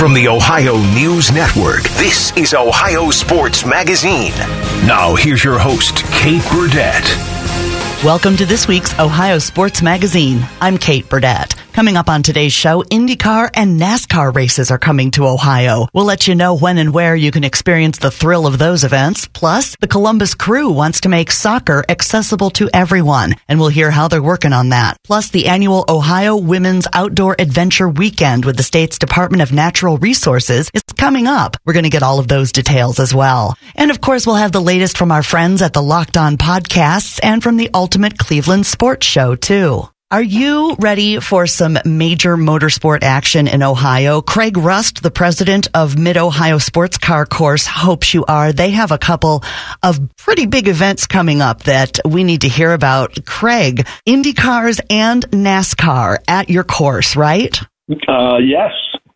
From the Ohio News Network, this is Ohio Sports Magazine. Now, here's your host, Kate Burdett. Welcome to this week's Ohio Sports Magazine. I'm Kate Burdett. Coming up on today's show, IndyCar and NASCAR races are coming to Ohio. We'll let you know when and where you can experience the thrill of those events. Plus, the Columbus Crew wants to make soccer accessible to everyone, and we'll hear how they're working on that. Plus, the annual Ohio Women's Outdoor Adventure Weekend with the state's Department of Natural Resources is coming up. We're going to get all of those details as well. And of course, we'll have the latest from our friends at the Locked On Podcasts and from the Ultimate Cleveland Sports Show, too. Are you ready for some major motorsport action in Ohio? Craig Rust, the president of Mid Ohio Sports Car Course, hopes you are. They have a couple of pretty big events coming up that we need to hear about. Craig, IndyCars and NASCAR at your course, right? Uh, yes.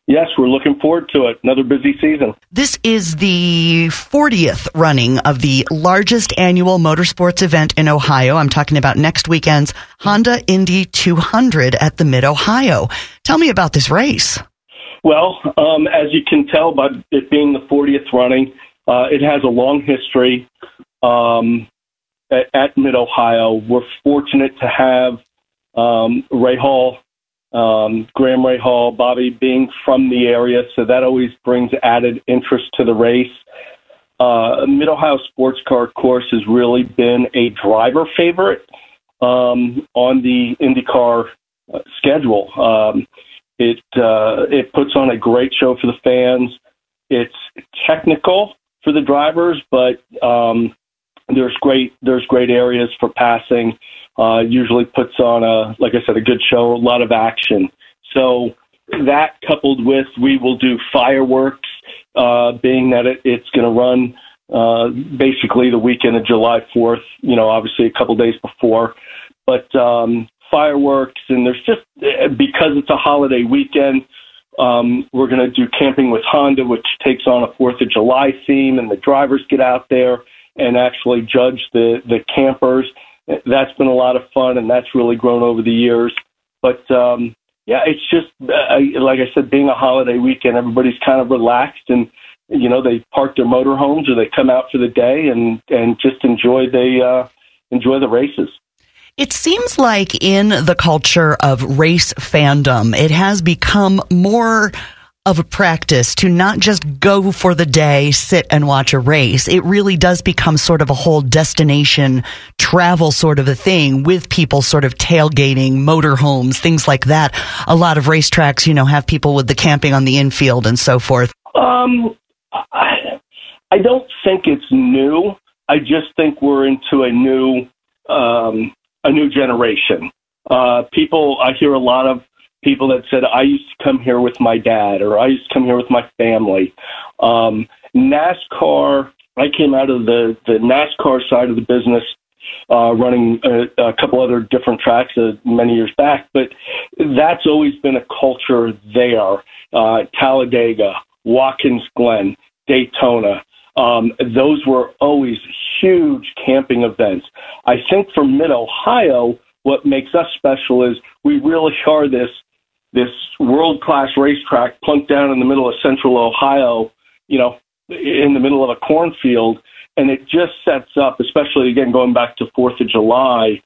Yes, we're looking forward to it. Another busy season. This is the 40th running of the largest annual motorsports event in Ohio. I'm talking about next weekend's Honda Indy 200 at the Mid Ohio. Tell me about this race. Well, um, as you can tell by it being the 40th running, uh, it has a long history um, at, at Mid Ohio. We're fortunate to have um, Rahal um, Graham Rahal, Bobby being from the area, so that always brings added interest to the race. Uh, Mid Ohio Sports Car Course has really been a driver favorite um, on the IndyCar uh, schedule. Um, it uh, it puts on a great show for the fans. It's technical for the drivers, but um, there's great there's great areas for passing uh, usually puts on a, like I said, a good show, a lot of action. So that coupled with we will do fireworks, uh, being that it, it's going to run uh, basically the weekend of July 4th, you know, obviously a couple days before. But um, fireworks, and there's just, because it's a holiday weekend, um, we're going to do camping with Honda, which takes on a Fourth of July theme, and the drivers get out there and actually judge the the campers that's been a lot of fun, and that's really grown over the years. But um, yeah, it's just uh, like I said, being a holiday weekend, everybody's kind of relaxed and you know they park their motorhomes or they come out for the day and and just enjoy the uh, enjoy the races. It seems like in the culture of race fandom, it has become more of a practice to not just go for the day, sit and watch a race. It really does become sort of a whole destination travel sort of a thing with people sort of tailgating, motorhomes, things like that. A lot of racetracks, you know, have people with the camping on the infield and so forth. Um, I, I don't think it's new. I just think we're into a new, um, a new generation. Uh, people, I hear a lot of people that said, I used to come here with my dad or I used to come here with my family. Um, NASCAR, I came out of the, the NASCAR side of the business uh, running a, a couple other different tracks uh, many years back, but that's always been a culture there. Uh, Talladega, Watkins Glen, Daytona. Um, those were always huge camping events. I think for Mid Ohio, what makes us special is we really are this this world class racetrack plunked down in the middle of central Ohio, you know, in the middle of a cornfield. And it just sets up, especially again going back to Fourth of July.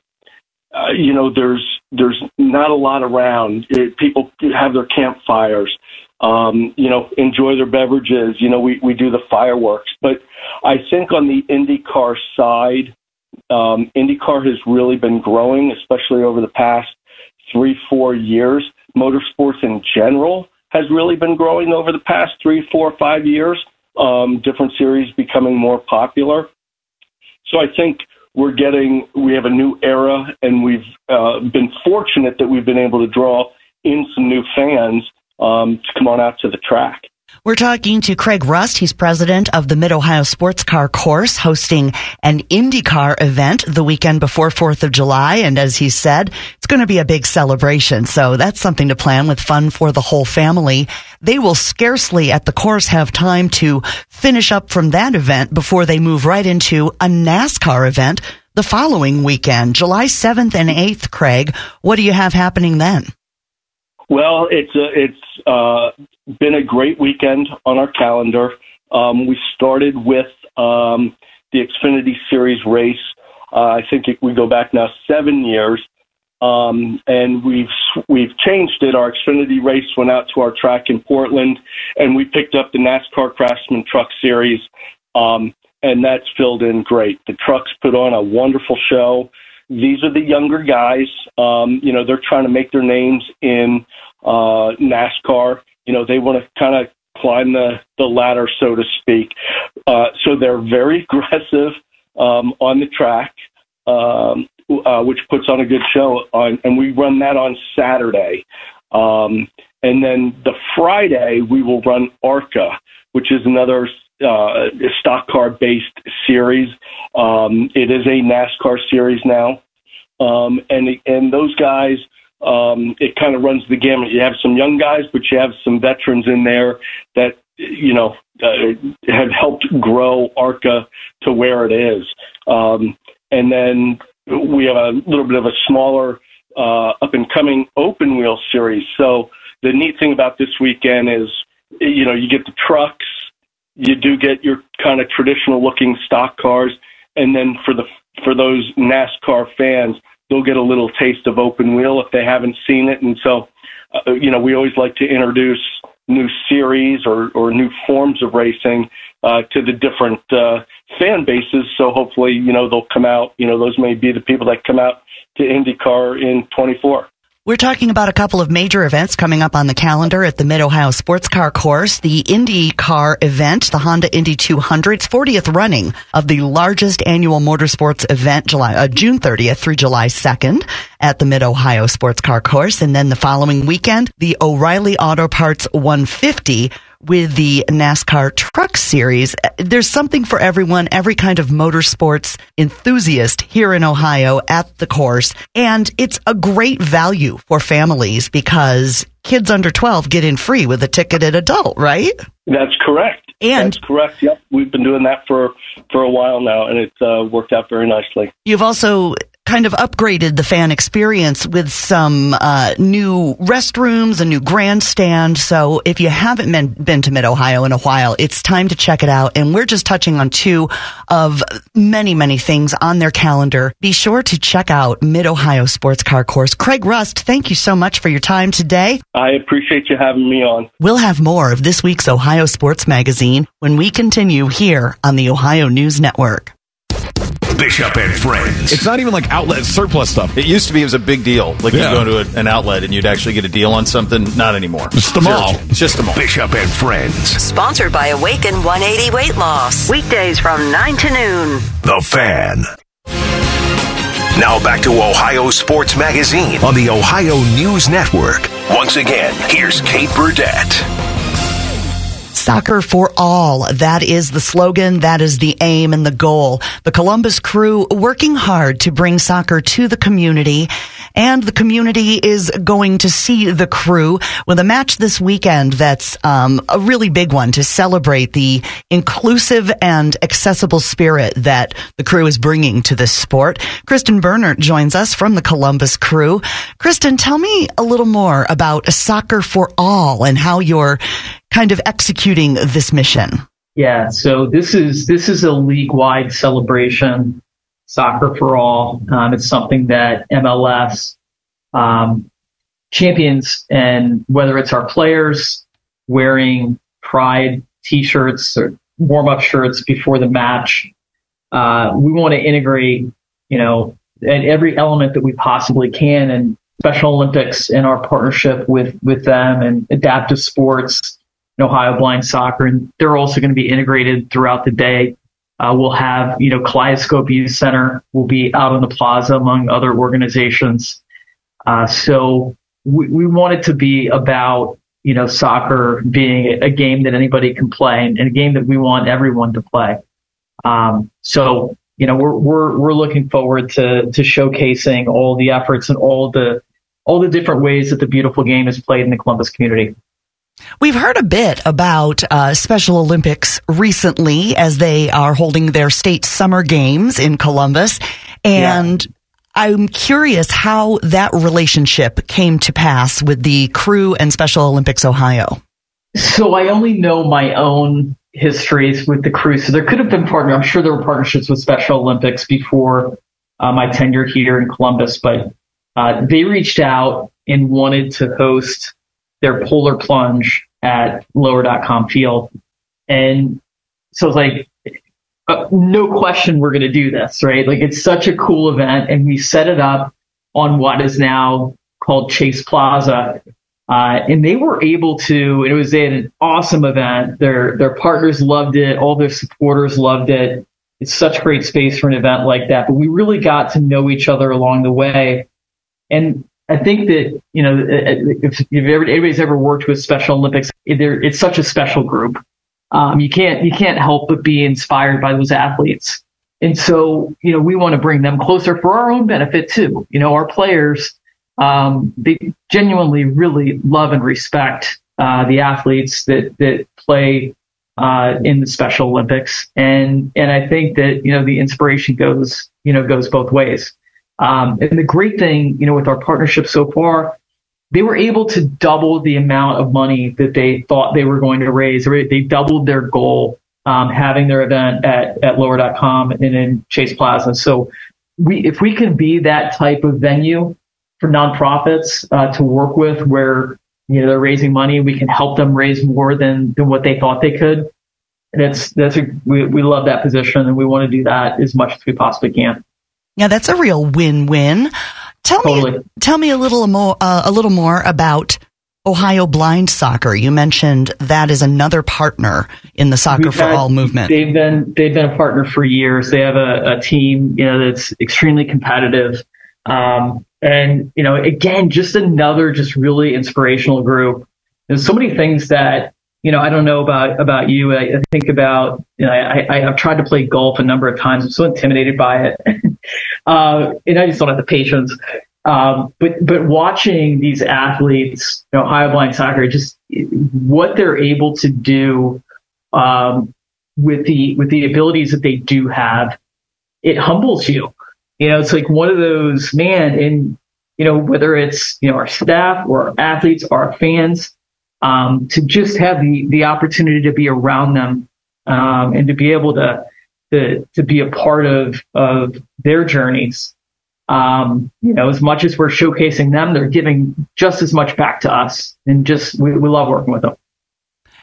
Uh, you know, there's there's not a lot around. It, people have their campfires. Um, you know, enjoy their beverages. You know, we we do the fireworks. But I think on the IndyCar side, um, IndyCar has really been growing, especially over the past three four years motorsports in general has really been growing over the past three, four, five years. Um, different series becoming more popular. So I think we're getting, we have a new era, and we've uh, been fortunate that we've been able to draw in some new fans um, to come on out to the track. We're talking to Craig Rust. He's president of the Mid Ohio Sports Car Course, hosting an IndyCar event the weekend before 4th of July. And as he said, it's going to be a big celebration. So that's something to plan with fun for the whole family. They will scarcely at the course have time to finish up from that event before they move right into a NASCAR event the following weekend, July 7th and 8th. Craig, what do you have happening then? Well, it's a, it's been a great weekend on our calendar. Um, we started with um, the Xfinity Series race. Uh, I think it, we go back now seven years, um, and we've we've changed it. Our Xfinity race went out to our track in Portland, and we picked up the NASCAR Craftsman Truck Series, um, and that's filled in great. The trucks put on a wonderful show. These are the younger guys. Um, you know, they're trying to make their names in uh, NASCAR. You know, they want to kind of climb the, the ladder, so to speak. Uh, so they're very aggressive um, on the track, um, uh, which puts on a good show. On, and we run that on Saturday. Um, and then the Friday, we will run ARCA, which is another uh, stock car based series. Um, it is a NASCAR series now. Um, and, and those guys, um, it kind of runs the gamut. You have some young guys, but you have some veterans in there that you know uh, have helped grow ARCA to where it is. Um, and then we have a little bit of a smaller uh, up and coming open wheel series. So the neat thing about this weekend is, you know, you get the trucks, you do get your kind of traditional looking stock cars, and then for the for those NASCAR fans, they'll get a little taste of open wheel if they haven't seen it. And so, uh, you know, we always like to introduce new series or, or new forms of racing uh, to the different uh, fan bases. So hopefully, you know, they'll come out. You know, those may be the people that come out to IndyCar in 24. We're talking about a couple of major events coming up on the calendar at the Mid Ohio Sports Car Course. The Indy Car event, the Honda Indy 200's 40th running of the largest annual motorsports event, July, uh, June 30th through July 2nd at the Mid Ohio Sports Car Course. And then the following weekend, the O'Reilly Auto Parts 150 with the NASCAR Truck Series. There's something for everyone, every kind of motorsports enthusiast here in Ohio at the course. And it's a great value for families because kids under 12 get in free with a ticketed adult, right? That's correct. And That's correct. Yep. We've been doing that for, for a while now, and it's uh, worked out very nicely. You've also kind of upgraded the fan experience with some uh, new restrooms, a new grandstand. So if you haven't been, been to Mid Ohio in a while, it's time to check it out. And we're just touching on two of many, many things on their calendar. Be sure to check out Mid Ohio Sports Car Course. Craig Rust, thank you so much for your time today. I appreciate you having me on. We'll have more of this week's Ohio Sports Magazine when we continue here on the Ohio News Network. Bishop and Friends. It's not even like outlet surplus stuff. It used to be it was a big deal. Like Yeah. you go to a, an outlet and you'd actually get a deal on something. Not anymore. Just the mall. It's just the mall. Bishop and Friends. Sponsored by Awaken 180 Weight Loss. Weekdays from 9 to noon. The Fan. Now back to Ohio Sports Magazine on the Ohio News Network. Once again, here's Kate Burdett. Soccer for all. That is the slogan. That is the aim and the goal. The Columbus crew working hard to bring soccer to the community and the community is going to see the crew with a match this weekend that's um, a really big one to celebrate the inclusive and accessible spirit that the crew is bringing to this sport. Kristen Bernert joins us from the Columbus crew. Kristen, tell me a little more about Soccer for All and how you're kind of executing this mission. Yeah, so this is this is a league-wide celebration, soccer for all. Um, it's something that MLS um, champions, and whether it's our players wearing pride T-shirts or warm-up shirts before the match, uh, we want to integrate, you know, at every element that we possibly can, and Special Olympics in our partnership with with them, and adaptive sports. Ohio Blind Soccer, and they're also going to be integrated throughout the day. Uh, we'll have, you know, Kaleidoscope Youth Center will be out on the plaza among other organizations. Uh, so we, we want it to be about, you know, soccer being a, game that anybody can play and, and a game that we want everyone to play. Um, so, you know, we're, we're, we're looking forward to, to showcasing all the efforts and all the, all the different ways that the beautiful game is played in the Columbus community. We've heard a bit about uh, Special Olympics recently as they are holding their state summer games in Columbus. And yeah. I'm curious how that relationship came to pass with the crew and Special Olympics Ohio. So I only know my own histories with the crew. So there could have been partner. I'm sure there were partnerships with Special Olympics before uh, my tenure here in Columbus, but uh, they reached out and wanted to host their polar plunge at lower.com field. And so it's like, uh, no question we're going to do this, right? Like it's such a cool event and we set it up on what is now called Chase Plaza. Uh, and they were able to, it was an awesome event. Their, their partners loved it. All their supporters loved it. It's such great space for an event like that, but we really got to know each other along the way. And I think that, you know, if, anybody's ever worked with Special Olympics, it's such a special group um, you can't you can't help but be inspired by those athletes. And so, you know, we want to bring them closer for our own benefit too. You know, our players, um, they genuinely really love and respect uh, the athletes that that play uh, in the Special Olympics, and and I think that you know the inspiration goes you know goes both ways. Um, and the great thing, you know, with our partnership so far they were able to double the amount of money that they thought they were going to raise. They doubled their goal um, having their event at, at lower.com and in Chase Plaza. So we, if we can be that type of venue for nonprofits uh, to work with where you know they're raising money, we can help them raise more than, than what they thought they could. That's that's a, we, we love that position and we want to do that as much as we possibly can. Yeah, that's a real win-win. Tell totally. me, tell me a little more, uh, a little more about Ohio Blind Soccer. You mentioned that is another partner in the Soccer We've for had, All movement. They've been they've been a partner for years. They have a, a team, you know, that's extremely competitive. Um, and you know, again, just another just really inspirational group. There's so many things that you know. I don't know about about you. I, I think about you know. I, I have tried to play golf a number of times. I'm so intimidated by it. Uh, and I just don't have the patience. Um, but but watching these athletes, you know, Ohio Blind Soccer, just what they're able to do um, with the with the abilities that they do have, it humbles you. You know, it's like one of those man, and you know whether it's you know our staff or our athletes or our fans, um, to just have the the opportunity to be around them um, and to be able to to to be a part of of their journeys. Um, you know, as much as we're showcasing them, they're giving just as much back to us, and just we, we love working with them.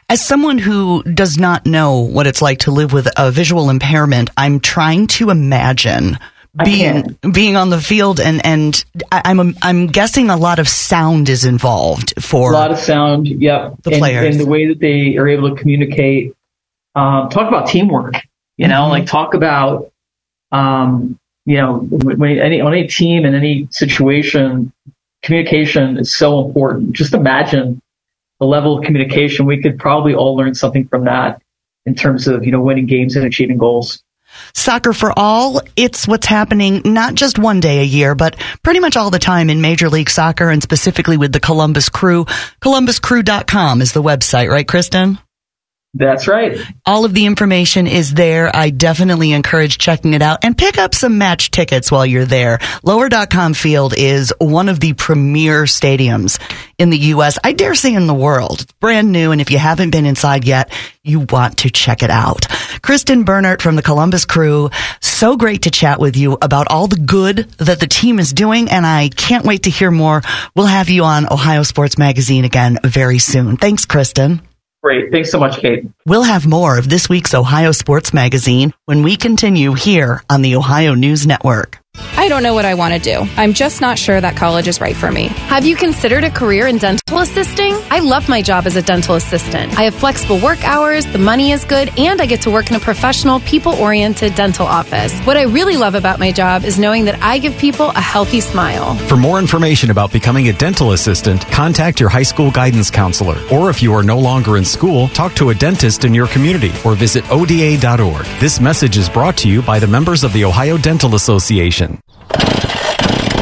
As someone who does not know what it's like to live with a visual impairment, I'm trying to imagine being being on the field and and I'm I'm guessing a lot of sound is involved for a lot of sound. Yep, the players and, and the way that they are able to communicate. Um, talk about teamwork. You know, mm-hmm. like talk about, um, you know, when any on any team in any situation, communication is so important. Just imagine the level of communication. We could probably all learn something from that in terms of you know winning games and achieving goals. Soccer for All, it's what's happening not just one day a year, but pretty much all the time in Major League Soccer and specifically with the Columbus Crew. ColumbusCrew.com is the website, right, Kristen? That's right. All of the information is there. I definitely encourage checking it out and pick up some match tickets while you're there. Lower.com Field is one of the premier stadiums in the U.S. I dare say in the world. It's brand new. And if you haven't been inside yet, you want to check it out. Kristen Bernert from the Columbus crew. So great to chat with you about all the good that the team is doing. And I can't wait to hear more. We'll have you on Ohio Sports Magazine again very soon. Thanks, Kristen. Great. Thanks so much, Kate. We'll have more of this week's Ohio Sports Magazine when we continue here on the Ohio News Network. I don't know what I want to do. I'm just not sure that college is right for me. Have you considered a career in dental assisting? I love my job as a dental assistant. I have flexible work hours, the money is good, and I get to work in a professional, people oriented dental office. What I really love about my job is knowing that I give people a healthy smile. For more information about becoming a dental assistant, contact your high school guidance counselor. Or if you are no longer in school, talk to a dentist in your community or visit ODA.org. This message is brought to you by the members of the Ohio Dental Association.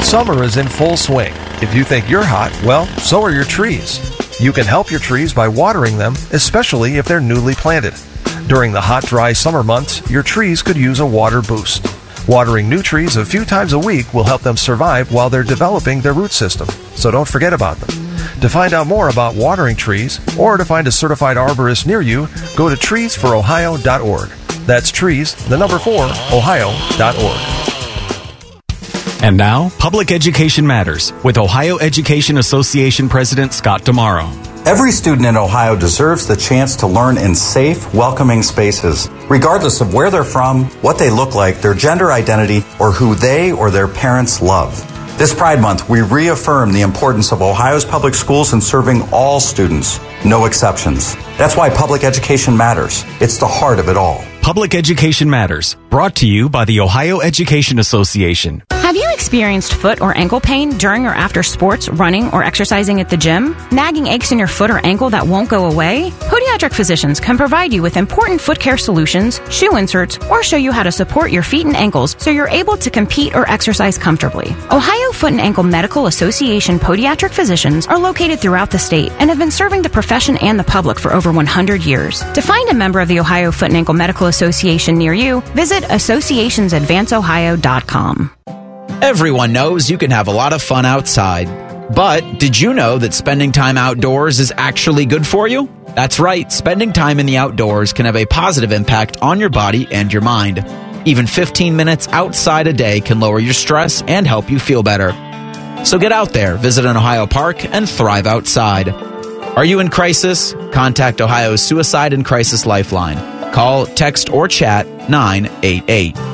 Summer is in full swing. If you think you're hot, well, so are your trees. You can help your trees by watering them, especially if they're newly planted. During the hot, dry summer months, your trees could use a water boost. Watering new trees a few times a week will help them survive while they're developing their root system, so don't forget about them. To find out more about watering trees or to find a certified arborist near you, go to treesforohio.org. That's trees, the number four, ohio.org. And now, Public Education Matters with Ohio Education Association President Scott DeMauro. Every student in Ohio deserves the chance to learn in safe, welcoming spaces, regardless of where they're from, what they look like, their gender identity, or who they or their parents love. This Pride Month, we reaffirm the importance of Ohio's public schools in serving all students, no exceptions. That's why public education matters. It's the heart of it all. Public Education Matters, brought to you by the Ohio Education Association. Experienced foot or ankle pain during or after sports, running, or exercising at the gym? Nagging aches in your foot or ankle that won't go away? Podiatric physicians can provide you with important foot care solutions, shoe inserts, or show you how to support your feet and ankles so you're able to compete or exercise comfortably. Ohio Foot and Ankle Medical Association podiatric physicians are located throughout the state and have been serving the profession and the public for over 100 years. To find a member of the Ohio Foot and Ankle Medical Association near you, visit associationsadvanceohio.com. Everyone knows you can have a lot of fun outside. But did you know that spending time outdoors is actually good for you? That's right, spending time in the outdoors can have a positive impact on your body and your mind. Even 15 minutes outside a day can lower your stress and help you feel better. So get out there, visit an Ohio park, and thrive outside. Are you in crisis? Contact Ohio's Suicide and Crisis Lifeline. Call, text, or chat 988.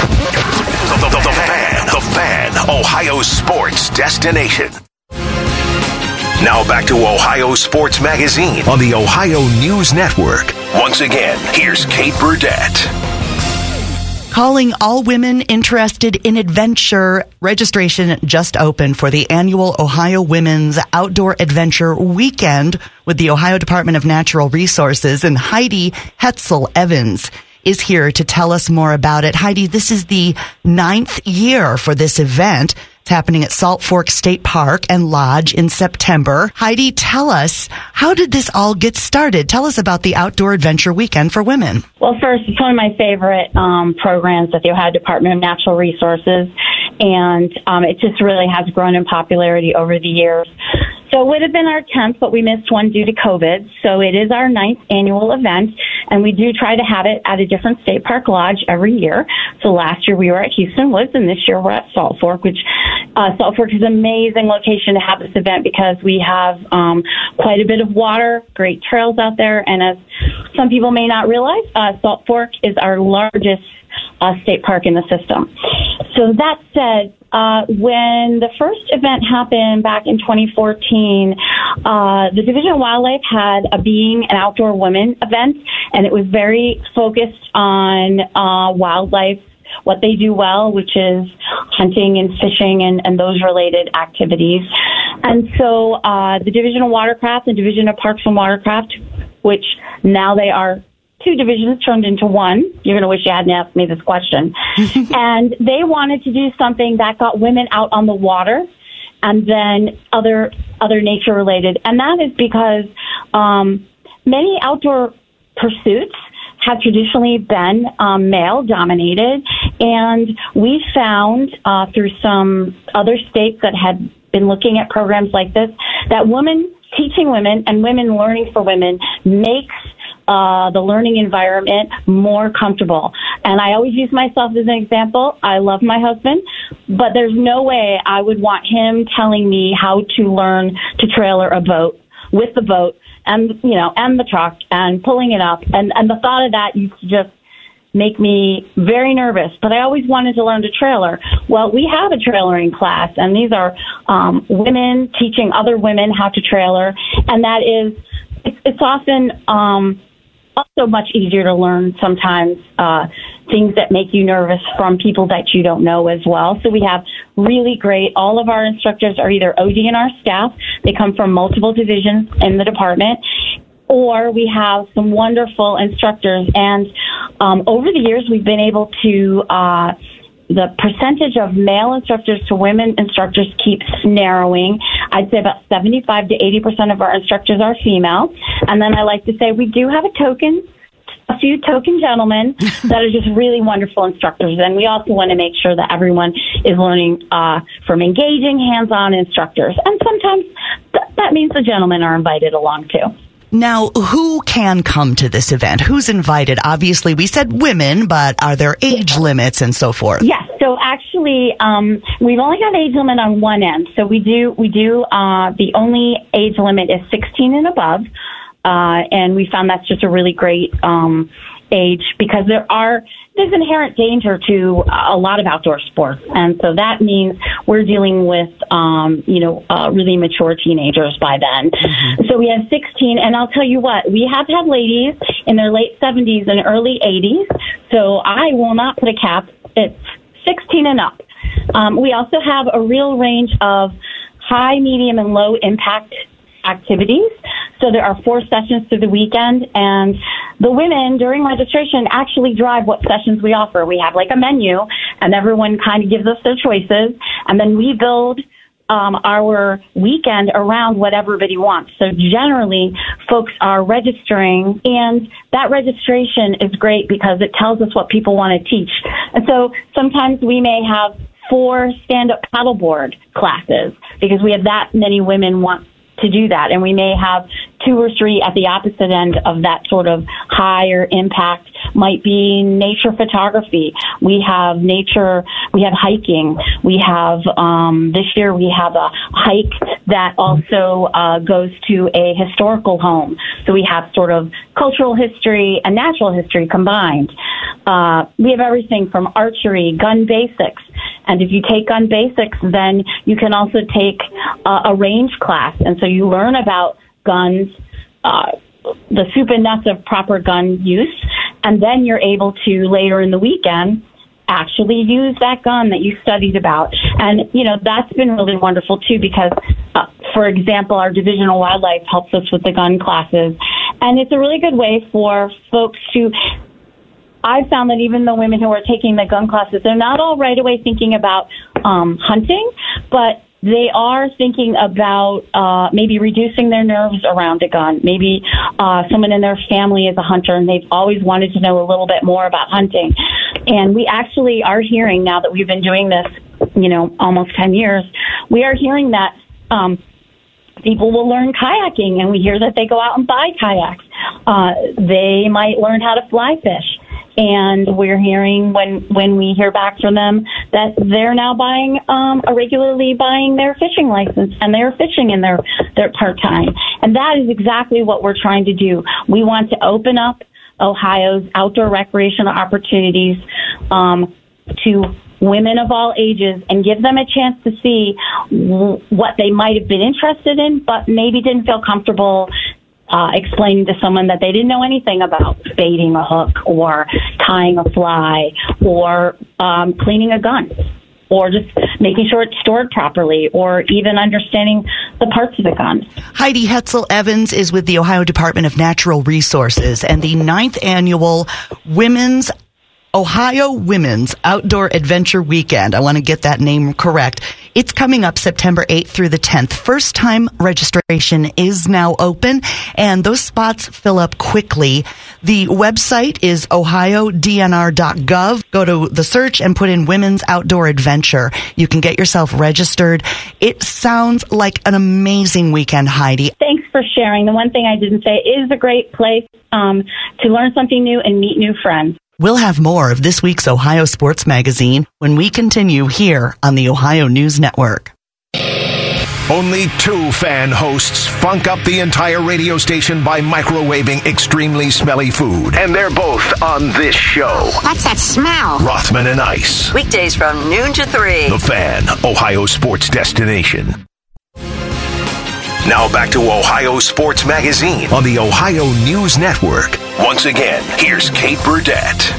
The, the, the, fan, the fan, Ohio sports destination. Now back to Ohio Sports Magazine on the Ohio News Network. Once again, here's Kate Burdett. Calling all women interested in adventure. Registration just opened for the annual Ohio Women's Outdoor Adventure Weekend with the Ohio Department of Natural Resources and Heidi Hetzel Evans is here to tell us more about it. Heidi, this is the ninth year for this event. It's happening at Salt Fork State Park and Lodge in September. Heidi, tell us, how did this all get started? Tell us about the Outdoor Adventure Weekend for Women. Well, first, it's one of my favorite um, programs at the Ohio Department of Natural Resources, and um, it just really has grown in popularity over the years. So it would have been our 10th, but we missed one due to COVID. So it is our ninth annual event, and we do try to have it at a different state park lodge every year. So last year we were at Hueston Woods, and this year we're at Salt Fork, which uh, Salt Fork is an amazing location to have this event because we have um, quite a bit of water, great trails out there, and as some people may not realize, uh, Salt Fork is our largest uh, state park in the system. So that said, uh, when the first event happened back in 2014, uh, the Division of Wildlife had a Being an Outdoor Woman event, and it was very focused on uh, wildlife what they do well, which is hunting and fishing and, and those related activities. And so uh, the Division of Watercraft and Division of Parks and Watercraft, which now they are two divisions turned into one. You're going to wish you hadn't asked me this question. and they wanted to do something that got women out on the water and then other other nature related. And that is because um, many outdoor pursuits have traditionally been um, male dominated, and we found uh, through some other states that had been looking at programs like this that women teaching women and women learning for women makes uh, the learning environment more comfortable. And I always use myself as an example. I love my husband, but there's no way I would want him telling me how to learn to trailer a boat with the boat and you know and the truck and pulling it up and and the thought of that used to just make me very nervous but i always wanted to learn to trailer well we have a trailering class and these are um, women teaching other women how to trailer and that is it's, it's often um, also much easier to learn sometimes uh, things that make you nervous from people that you don't know as well. So we have really great, all of our instructors are either ODNR staff. They come from multiple divisions in the department or we have some wonderful instructors. And um, over the years, we've been able to uh, the percentage of male instructors to women instructors keeps narrowing. I'd say about 75 to 80% of our instructors are female. And then I like to say we do have a token a few token gentlemen that are just really wonderful instructors. And we also want to make sure that everyone is learning uh, from engaging, hands-on instructors. And sometimes th- that means the gentlemen are invited along too. Now, who can come to this event? Who's invited? Obviously, we said women, but are there age limits and so forth? Yes. So actually, um, we've only got age limit on one end. So we do we do uh, the only age limit is 16 and above, uh, and we found that's just a really great um, age because there are there's inherent danger to a lot of outdoor sports, and so that means we're dealing with um, you know uh, really mature teenagers by then. Mm-hmm. So we have 16, and I'll tell you what, we have had ladies in their late 70s and early 80s. So I will not put a cap. It's 16 and up. Um, we also have a real range of high, medium, and low impact activities. So there are four sessions through the weekend, and the women during registration actually drive what sessions we offer. We have like a menu, and everyone kind of gives us their choices, and then we build um, our weekend around what everybody wants. So generally, folks are registering, and that registration is great because it tells us what people want to teach. And so sometimes we may have four stand-up paddleboard classes because we have that many women want to do that. And we may have two or three at the opposite end of that sort of higher impact might be nature photography. We have nature, we have hiking. We have, um, this year we have a hike that also uh, goes to a historical home. So we have sort of cultural history and natural history combined. Uh, we have everything from archery, gun basics. And if you take gun basics, then you can also take uh, a range class. And so you learn about guns, uh, the soup and nuts of proper gun use, and then you're able to later in the weekend actually use that gun that you studied about. And, you know, that's been really wonderful too because, uh, for example, our divisional wildlife helps us with the gun classes. And it's a really good way for folks to I've found that even the women who are taking the gun classes, they're not all right away thinking about um, hunting, but they are thinking about uh, maybe reducing their nerves around a gun. Maybe uh, someone in their family is a hunter and they've always wanted to know a little bit more about hunting. And we actually are hearing now that we've been doing this, you know, almost 10 years, we are hearing that um, people will learn kayaking and we hear that they go out and buy kayaks. Uh, they might learn how to fly fish and we're hearing when when we hear back from them that they're now buying um regularly buying their fishing license and they're fishing in their their part time and that is exactly what we're trying to do. We want to open up ohio's outdoor recreational opportunities um to women of all ages and give them a chance to see what they might have been interested in, but maybe didn't feel comfortable uh, explaining to someone that they didn't know anything about baiting a hook or tying a fly or um, cleaning a gun or just making sure it's stored properly, or even understanding the parts of the gun. Heidi Hetzel Evans is with the Ohio Department of Natural Resources, and the ninth annual Women's Ohio Women's Outdoor Adventure Weekend. I want to get that name correct. It's coming up September 8th through the 10th. First time registration is now open and those spots fill up quickly. The website is ohiodnr.gov. Go to the search and put in Women's Outdoor Adventure. You can get yourself registered. It sounds like an amazing weekend, Heidi. Thanks for sharing. The one thing I didn't say is a great place um, to learn something new and meet new friends. We'll have more of this week's Ohio Sports Magazine when we continue here on the Ohio News Network. Only two fan hosts funk up the entire radio station by microwaving extremely smelly food. And they're both on this show. What's that smell? Rothman and Ice. Weekdays from noon to 3. The Fan, Ohio sports destination. Now back to Ohio Sports Magazine on the Ohio News Network. Once again, here's Kate Burdett.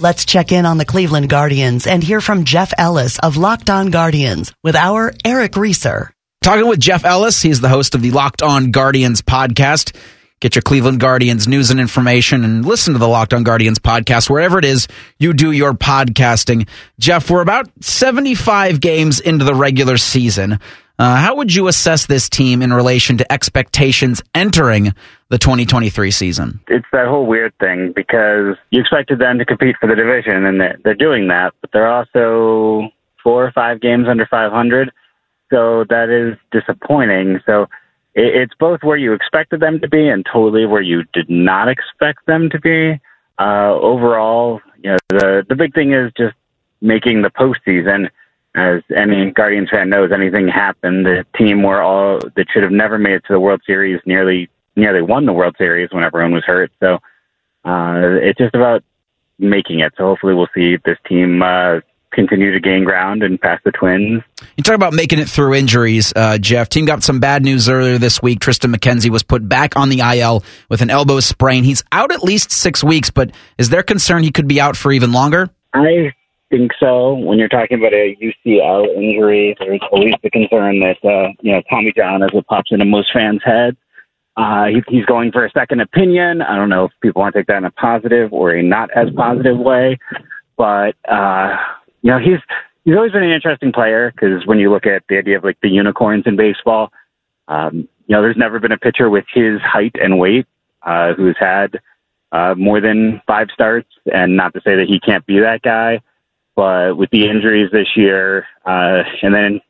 Let's check in on the Cleveland Guardians and hear from Jeff Ellis of Locked On Guardians with our Eric Reeser. Talking with Jeff Ellis, he's the host of the Locked On Guardians podcast. Get your Cleveland Guardians news and information and listen to the Locked On Guardians podcast wherever it is you do your podcasting. Jeff, we're about 75 games into the regular season. Uh, how would you assess this team in relation to expectations entering the 2023 season? It's that whole weird thing because you expected them to compete for the division, and they're, they're doing that, but they're also four or five games under 500. So that is disappointing. So it, it's both where you expected them to be and totally where you did not expect them to be. Uh, overall, you know, the the big thing is just making the postseason as any Guardians fan knows, anything happened. The team were all that should have never made it to the World Series nearly nearly won the World Series when everyone was hurt. So uh, it's just about making it. So hopefully we'll see this team uh, continue to gain ground and pass the Twins. You talk about making it through injuries, uh, Jeff. Team got some bad news earlier this week. Triston McKenzie was put back on the IL with an elbow sprain. He's out at least six weeks, but is there concern he could be out for even longer? I think so. When you're talking about a UCL injury, there's always the concern that uh, you know Tommy John, as it pops into most fans' heads. Uh, he, he's going for a second opinion. I don't know if people want to take that in a positive or a not as positive way, but uh, you know he's he's always been an interesting player because when you look at the idea of like the unicorns in baseball, um, you know there's never been a pitcher with his height and weight uh, who's had uh, more than five starts, and not to say that he can't be that guy but with the injuries this year, uh, and then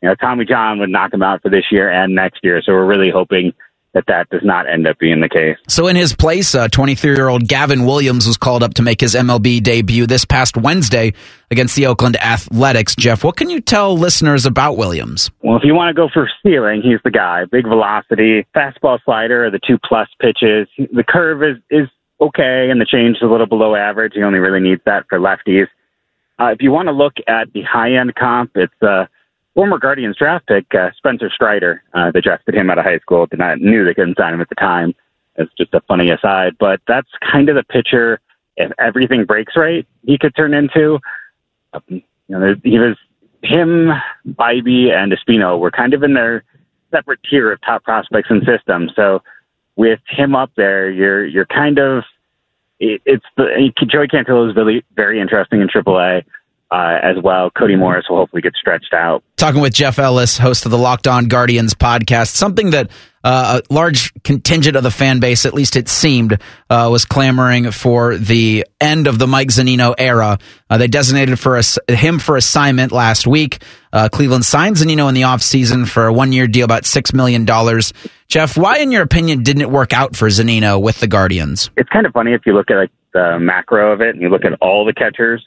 you know Tommy John would knock him out for this year and next year. So we're really hoping that that does not end up being the case. So in his place, 23-year-old uh, Gavin Williams was called up to make his MLB debut this past Wednesday against the Oakland Athletics. Jeff, what can you tell listeners about Williams? Well, if you want to go for ceiling, he's the guy. Big velocity, fastball slider, the two plus pitches. The curve is is okay, and the change is a little below average. He only really needs that for lefties. Uh, if you want to look at the high end comp, it's uh, former Guardians draft pick uh, Spencer Strider. Uh, they drafted him out of high school. Did not knew they couldn't sign him at the time. It's just a funny aside, but that's kind of the pitcher. If everything breaks right, he could turn into. Um, you know, he was him, Bibee, and Espino were kind of in their separate tier of top prospects and systems. So with him up there, you're you're kind of it, it's the Joey Cantillo is really very interesting in AAA. Uh, as well. Cody Morris will hopefully get stretched out. Talking with Jeff Ellis, host of the Locked On Guardians podcast, something that uh, a large contingent of the fan base, at least it seemed, uh, was clamoring for the end of the Mike Zunino era. Uh, they designated for him for assignment last week. Uh, Cleveland signed Zunino in the offseason for a one year deal, about $6 million. Jeff, why, in your opinion, didn't it work out for Zunino with the Guardians? It's kind of funny if you look at like the macro of it and you look at all the catchers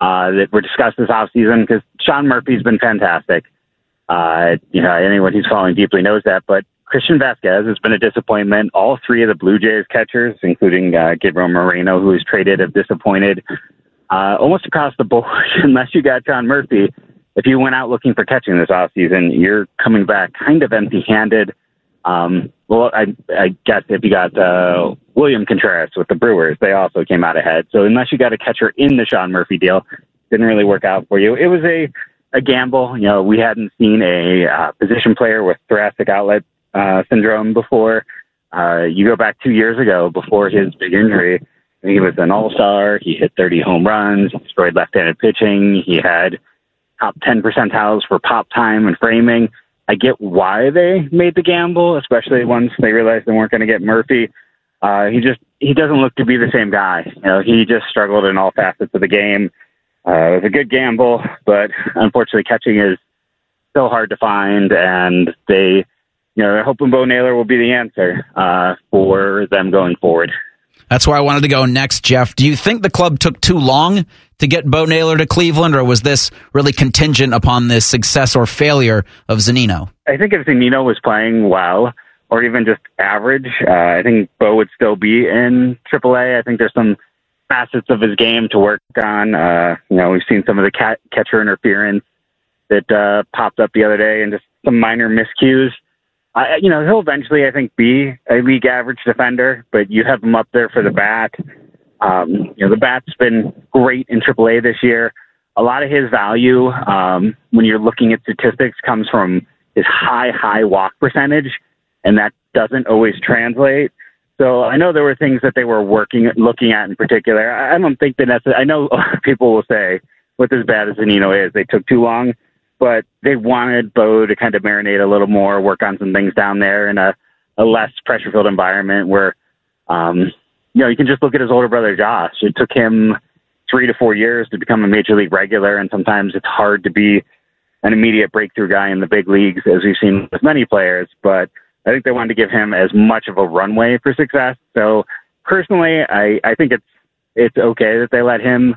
uh, that were discussed this offseason because Sean Murphy's been fantastic. Uh, you know, anyone who's following deeply knows that. But Christian Vasquez has been a disappointment. All three of the Blue Jays catchers, including uh, Gabriel Moreno, who was traded, have disappointed uh, almost across the board. Unless you got Sean Murphy, if you went out looking for catching this offseason, you're coming back kind of empty-handed. Um, well, I, I guess if you got uh, William Contreras with the Brewers, they also came out ahead. So unless you got a catcher in the Sean Murphy deal, didn't really work out for you. It was a a gamble. You know, we hadn't seen a uh, position player with thoracic outlet uh, syndrome before. Uh, you go back two years ago before his big injury. He was an all star. He hit 30 home runs, destroyed left handed pitching. He had top 10 percentiles for pop time and framing. I get why they made the gamble, especially once they realized they weren't going to get Murphy. Uh, he just he doesn't look to be the same guy. You know, he just struggled in all facets of the game. Uh, it was a good gamble, but unfortunately, catching is so hard to find, and they, you know, they're hoping Bo Naylor will be the answer uh, for them going forward. That's where I wanted to go next, Jeff. Do you think the club took too long to get Bo Naylor to Cleveland, or was this really contingent upon the success or failure of Zunino? I think if Zunino was playing well, or even just average, uh, I think Bo would still be in AAA. I think there's some facets of his game to work on. Uh, you know, we've seen some of the cat- catcher interference that uh, popped up the other day, and just some minor miscues. I, you know, he'll eventually, I think, be a league average defender, but you have him up there for the bat. Um, you know, the bat's been great in AAA this year. A lot of his value, um, when you're looking at statistics, comes from his high, high walk percentage, and that doesn't always translate. So I know there were things that they were working, looking at in particular. I don't think that necessarily, I know people will say, with as bad as Zunino is, they took too long, but they wanted Bo to kind of marinate a little more, work on some things down there in a, a less pressure filled environment where, um, you know, you can just look at his older brother, Josh. It took him three to four years to become a major league regular, and sometimes it's hard to be an immediate breakthrough guy in the big leagues, as we've seen with many players. But I think they wanted to give him as much of a runway for success. So personally, I, I think it's it's okay that they let him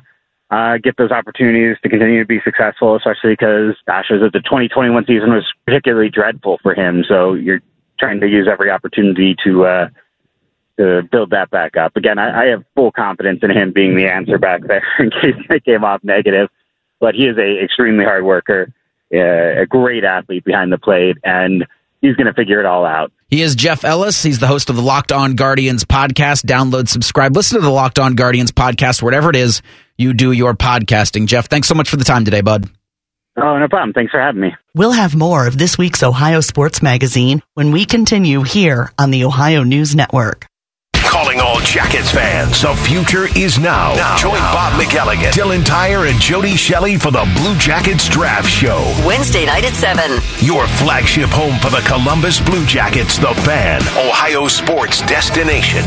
uh, get those opportunities to continue to be successful, especially because gosh, the 2021 season was particularly dreadful for him. So you're trying to use every opportunity to uh, to build that back up. Again, I, I have full confidence in him being the answer back there in case they came off negative. But he is a extremely hard worker, uh, a great athlete behind the plate, and he's going to figure it all out. He is Jeff Ellis. He's the host of the Locked On Guardians podcast. Download, subscribe, listen to the Locked On Guardians podcast, whatever it is you do your podcasting. Jeff, thanks so much for the time today, bud. Oh, no problem. Thanks for having me. We'll have more of this week's Ohio Sports Magazine when we continue here on the Ohio News Network. Calling all Jackets fans, the future is now. now Join Bob McElligott, Dylan Tyre, and Jody Shelley for the Blue Jackets Draft Show. Wednesday night at 7. Your flagship home for the Columbus Blue Jackets, the fan, Ohio sports destination.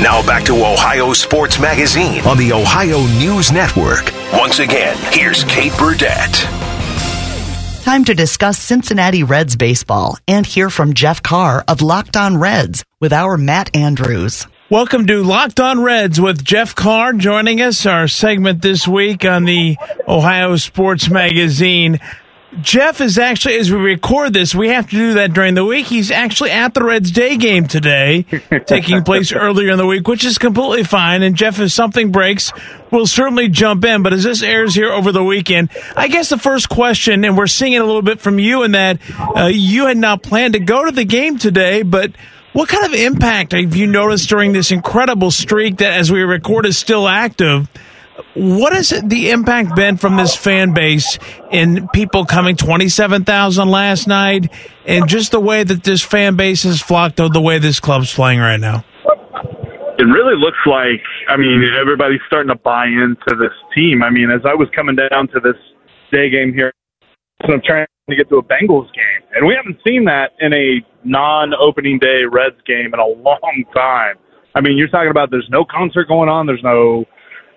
Now back to Ohio Sports Magazine on the Ohio News Network. Once again, here's Kate Burdett. Time to discuss Cincinnati Reds baseball and hear from Jeff Carr of Locked On Reds with our Matt Andrews. Welcome to Locked On Reds with Jeff Carr joining us, our segment this week on the Ohio Sports Magazine. Jeff is actually, as we record this, we have to do that during the week. He's actually at the Reds day game today, taking place earlier in the week, which is completely fine. And Jeff, if something breaks, we'll certainly jump in. But as this airs here over the weekend, I guess the first question, and we're seeing it a little bit from you, in that uh, you had not planned to go to the game today, but what kind of impact have you noticed during this incredible streak that, as we record, is still active? What has the impact been from this fan base in people coming 27,000 last night and just the way that this fan base has flocked to the way this club's playing right now? It really looks like, I mean, everybody's starting to buy into this team. I mean, as I was coming down to this day game here, I'm trying to get to a Bengals game, and we haven't seen that in a non-opening day Reds game in a long time. I mean, you're talking about there's no concert going on, there's no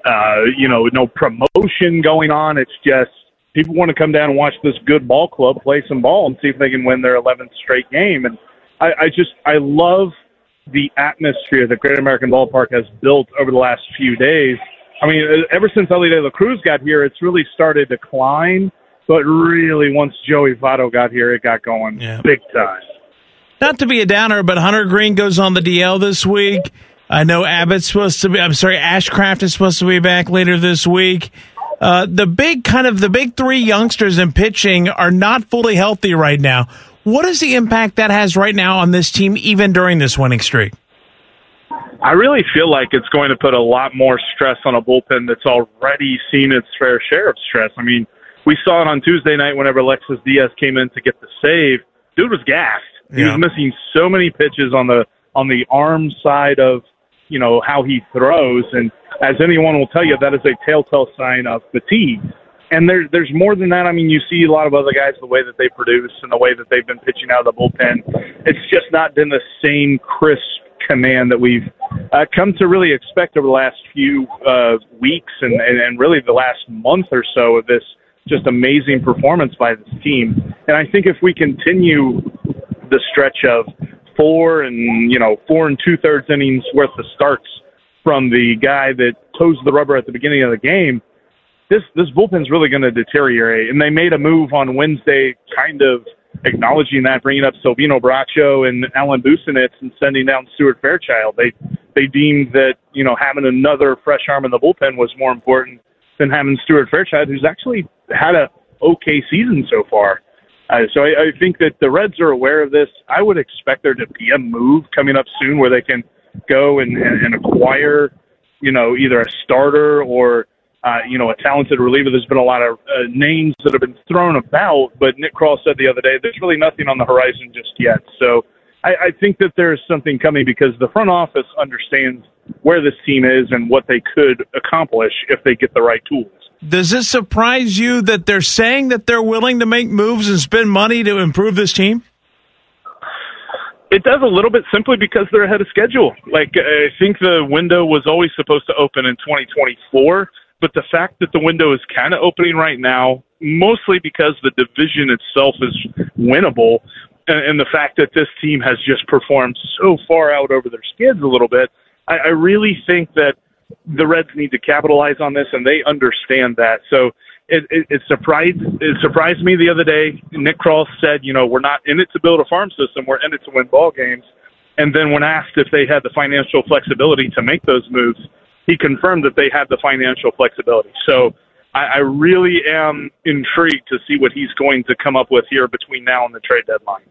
uh, you know, no promotion going on. It's just people want to come down and watch this good ball club play some ball and see if they can win their 11th straight game. And I, I just, I love the atmosphere that Great American Ballpark has built over the last few days. I mean, ever since Elly De La Cruz got here, it's really started to climb. But really, once Joey Votto got here, it got going yeah. big time. Not to be a downer, but Hunter Greene goes on the DL this week. I know Abbott's supposed to be. I'm sorry, Ashcraft is supposed to be back later this week. Uh, the big kind of the big three youngsters in pitching are not fully healthy right now. What is the impact that has right now on this team, even during this winning streak? I really feel like it's going to put a lot more stress on a bullpen that's already seen its fair share of stress. I mean, we saw it on Tuesday night whenever Alexis Diaz came in to get the save. Dude was gassed. He yeah. was missing so many pitches on the on the arm side of you know, how he throws. And as anyone will tell you, that is a telltale sign of fatigue. And there, there's more than that. I mean, you see a lot of other guys, the way that they produce and the way that they've been pitching out of the bullpen. It's just not been the same crisp command that we've uh, come to really expect over the last few uh, weeks and, and, and really the last month or so of this just amazing performance by this team. And I think if we continue the stretch of four and you know four and two thirds innings worth of starts from the guy that toes the rubber at the beginning of the game, this this bullpen's really going to deteriorate. And they made a move on Wednesday, kind of acknowledging that, bringing up Silvino Bracho and Alan Busenitz and sending down Stuart Fairchild. They they deemed that you know having another fresh arm in the bullpen was more important than having Stuart Fairchild, who's actually had a okay season so far. Uh, so I, I think that the Reds are aware of this. I would expect there to be a move coming up soon where they can go and, and, and acquire, you know, either a starter or uh, you know, a talented reliever. There's been a lot of uh, names that have been thrown about, but Nick Krall said the other day there's really nothing on the horizon just yet. So I, I think that there's something coming because the front office understands where this team is and what they could accomplish if they get the right tools. Does this surprise you that they're saying that they're willing to make moves and spend money to improve this team? It does a little bit simply because they're ahead of schedule. Like I think the window was always supposed to open in 2024 but the fact that the window is kind of opening right now, mostly because the division itself is winnable, and, and the fact that this team has just performed so far out over their skids a little bit, I, I really think that the Reds need to capitalize on this, and they understand that. So it, it, it surprised it surprised me the other day. Nick Krall said, you know, we're not in it to build a farm system; we're in it to win ball games. And then when asked if they had the financial flexibility to make those moves, he confirmed that they had the financial flexibility. So I, I really am intrigued to see what he's going to come up with here between now and the trade deadline.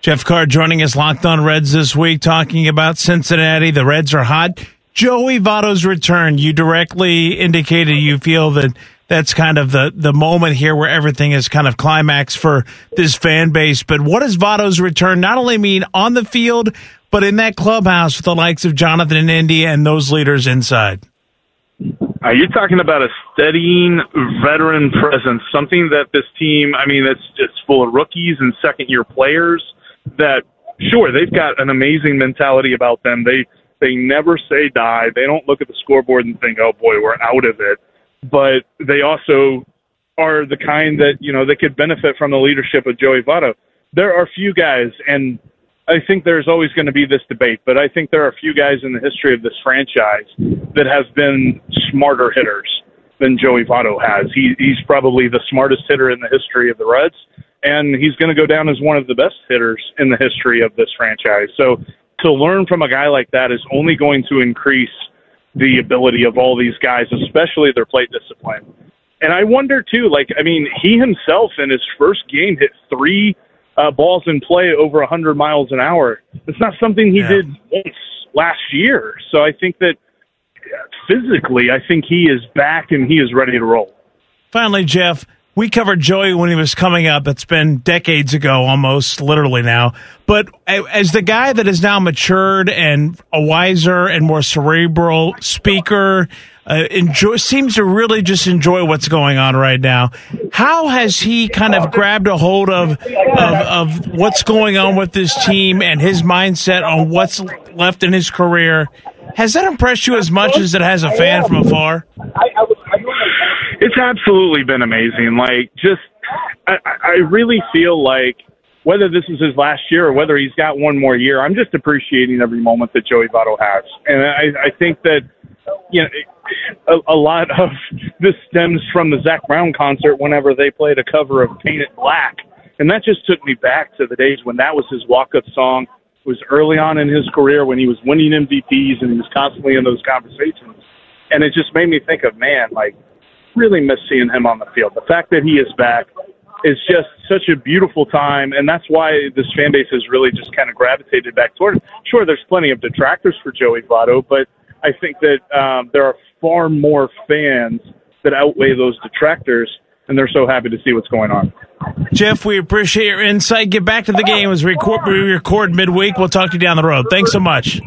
Jeff Carr joining us locked on Reds this week, talking about Cincinnati. The Reds are hot. Joey Votto's return. You directly indicated you feel that that's kind of the, the moment here where everything is kind of climax for this fan base. But what does Votto's return not only mean on the field, but in that clubhouse with the likes of Jonathan and India and those leaders inside? Are you talking about a steadying veteran presence, something that this team, I mean, it's just full of rookies and second year players that, sure, they've got an amazing mentality about them. They, they never say die. They don't look at the scoreboard and think, oh boy, we're out of it. But they also are the kind that, you know, they could benefit from the leadership of Joey Votto. There are few guys, and I think there's always going to be this debate, but I think there are few guys in the history of this franchise that have been smarter hitters than Joey Votto has. He, he's probably the smartest hitter in the history of the Reds, and he's going to go down as one of the best hitters in the history of this franchise. So to learn from a guy like that is only going to increase the ability of all these guys, especially their plate discipline. And I wonder too, like, I mean, he himself in his first game hit three uh, balls in play over 100 miles an hour. It's not something he yeah. did once last year. So I think that physically, I think he is back and he is ready to roll. Finally, Jeff, we covered Joey when he was coming up. It's been decades ago, almost literally now. But as the guy that is now matured and a wiser and more cerebral speaker, uh, enjoy seems to really just enjoy what's going on right now. How has he kind of grabbed a hold of of, of what's going on with this team and his mindset on what's left in his career? Has that impressed you as much as it has a fan from afar? It's absolutely been amazing. Like, just I, I really feel like whether this is his last year or whether he's got one more year, I'm just appreciating every moment that Joey Votto has, and I, I think that you know a, a lot of this stems from the Zac Brown concert whenever they played a cover of Paint It Black. And that just took me back to the days when that was his walk up song. It was early on in his career when he was winning MVPs and he was constantly in those conversations. And it just made me think of, man, like, really miss seeing him on the field. The fact that he is back is just such a beautiful time, and that's why this fan base has really just kind of gravitated back toward him. Sure, there's plenty of detractors for Joey Votto, but I think that um, there are far more fans that outweigh those detractors, and they're so happy to see what's going on. Jeff, we appreciate your insight. Get back to the game as we record, we record midweek. We'll talk to you down the road. Thanks so much.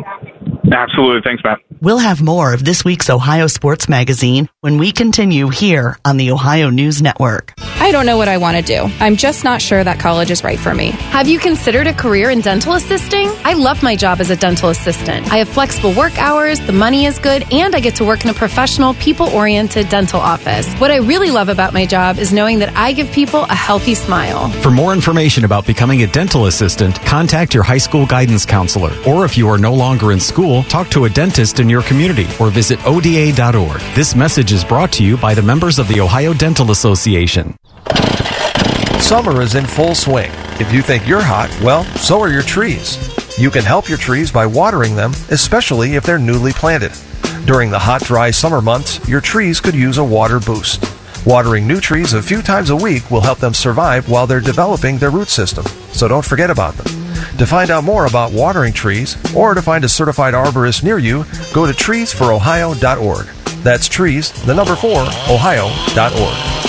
Absolutely. Thanks, Matt. We'll have more of this week's Ohio Sports Magazine when we continue here on the Ohio News Network. I don't know what I want to do. I'm just not sure that college is right for me. Have you considered a career in dental assisting? I love my job as a dental assistant. I have flexible work hours, the money is good, and I get to work in a professional, people oriented dental office. What I really love about my job is knowing that I give people a healthy smile. For more information about becoming a dental assistant, contact your high school guidance counselor. Or if you are no longer in school, talk to a dentist in your community or visit ODA.org. This message is brought to you by the members of the Ohio Dental Association. Summer is in full swing. If you think you're hot, well, so are your trees. You can help your trees by watering them, especially if they're newly planted. During the hot, dry summer months, your trees could use a water boost. Watering new trees a few times a week will help them survive while they're developing their root system, so don't forget about them. To find out more about watering trees or to find a certified arborist near you, go to treesforohio.org. That's trees, the number 4, ohio.org.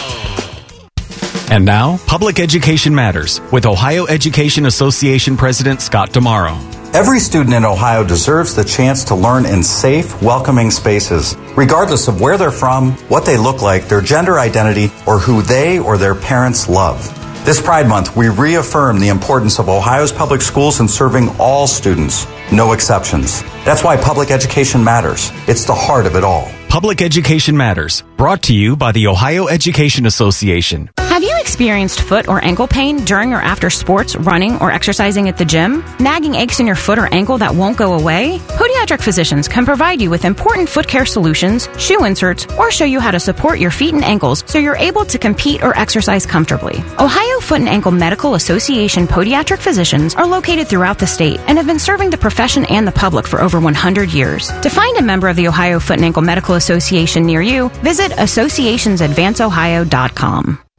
And now, Public Education Matters with Ohio Education Association President Scott DiMauro. Every student in Ohio deserves the chance to learn in safe, welcoming spaces, regardless of where they're from, what they look like, their gender identity, or who they or their parents love. This Pride Month, we reaffirm the importance of Ohio's public schools in serving all students, no exceptions. That's why public education matters. It's the heart of it all. Public Education Matters, brought to you by the Ohio Education Association. Experienced foot or ankle pain during or after sports, running, or exercising at the gym? Nagging aches in your foot or ankle that won't go away? Podiatric physicians can provide you with important foot care solutions, shoe inserts, or show you how to support your feet and ankles so you're able to compete or exercise comfortably. Ohio Foot and Ankle Medical Association podiatric physicians are located throughout the state and have been serving the profession and the public for over 100 years. To find a member of the Ohio Foot and Ankle Medical Association near you, visit associationsadvanceohio.com.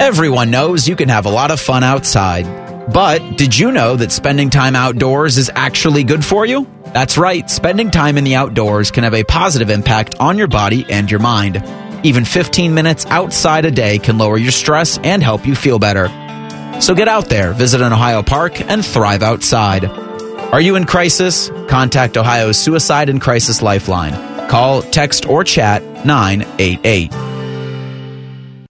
Everyone knows you can have a lot of fun outside. But did you know that spending time outdoors is actually good for you? That's right, spending time in the outdoors can have a positive impact on your body and your mind. Even 15 minutes outside a day can lower your stress and help you feel better. So get out there, visit an Ohio park, and thrive outside. Are you in crisis? Contact Ohio's Suicide and Crisis Lifeline. Call, text, or chat 988.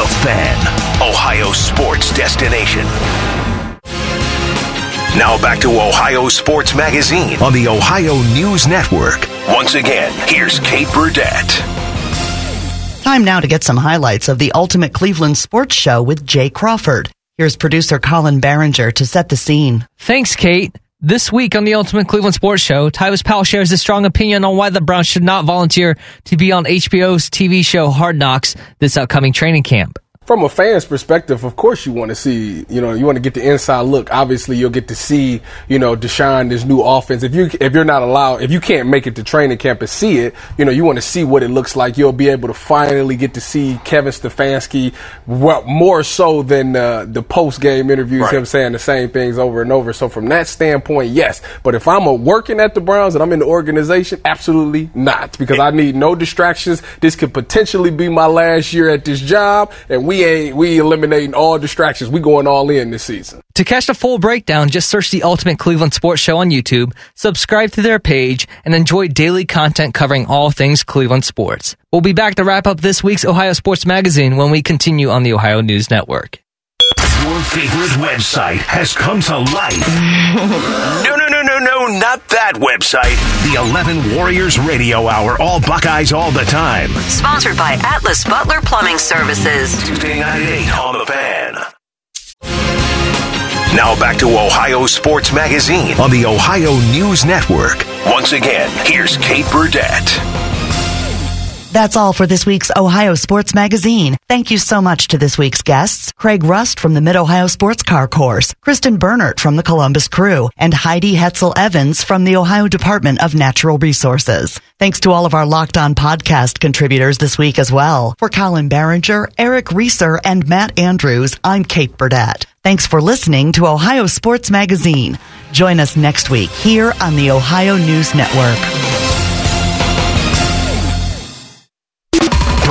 The Fan, Ohio sports destination. Now back to Ohio Sports Magazine on the Ohio News Network. Once again, here's Kate Burdett. Time now to get some highlights of the Ultimate Cleveland Sports Show with Jay Crawford. Here's producer Colin Barringer to set the scene. Thanks, Kate. This week on the Ultimate Cleveland Sports Show, Tyvis Powell shares a strong opinion on why the Browns should not volunteer to be on HBO's TV show Hard Knocks this upcoming training camp from a fan's perspective, of course you want to see, you know, you want to get the inside look. Obviously, you'll get to see, you know, Deshaun, this new offense. If you if you're not allowed, if you can't make it to training camp and see it, you know, you want to see what it looks like. You'll be able to finally get to see Kevin Stefanski well, more so than uh, the post game interviews, right. him saying the same things over and over. So from that standpoint, yes. But if I'm a working at the Browns and I'm in the organization, absolutely not, because I need no distractions. This could potentially be my last year at this job, and we ain't we eliminating all distractions. We going all in this season. To catch the full breakdown, just search the Ultimate Cleveland Sports Show on YouTube, subscribe to their page, and enjoy daily content covering all things Cleveland sports. We'll be back to wrap up this week's Ohio Sports Magazine when we continue on the Ohio News Network. Your favorite website has come to life. no, no, no, no, no, not that website. The 11 Warriors Radio Hour, all Buckeyes all the time. Sponsored by Atlas Butler Plumbing Services. Tuesday night at 8 on the fan. Now back to Ohio Sports Magazine on the Ohio News Network. Once again, here's Kate Burdett. That's all for this week's Ohio Sports Magazine. Thank you so much to this week's guests, Craig Rust from the Mid-Ohio Sports Car Course, Kristen Bernert from the Columbus Crew, and Heidi Hetzel Evans from the Ohio Department of Natural Resources. Thanks to all of our Locked On podcast contributors this week as well. For Colin Barringer, Eric Reeser, and Matt Andrews, I'm Kate Burdett. Thanks for listening to Ohio Sports Magazine. Join us next week here on the Ohio News Network.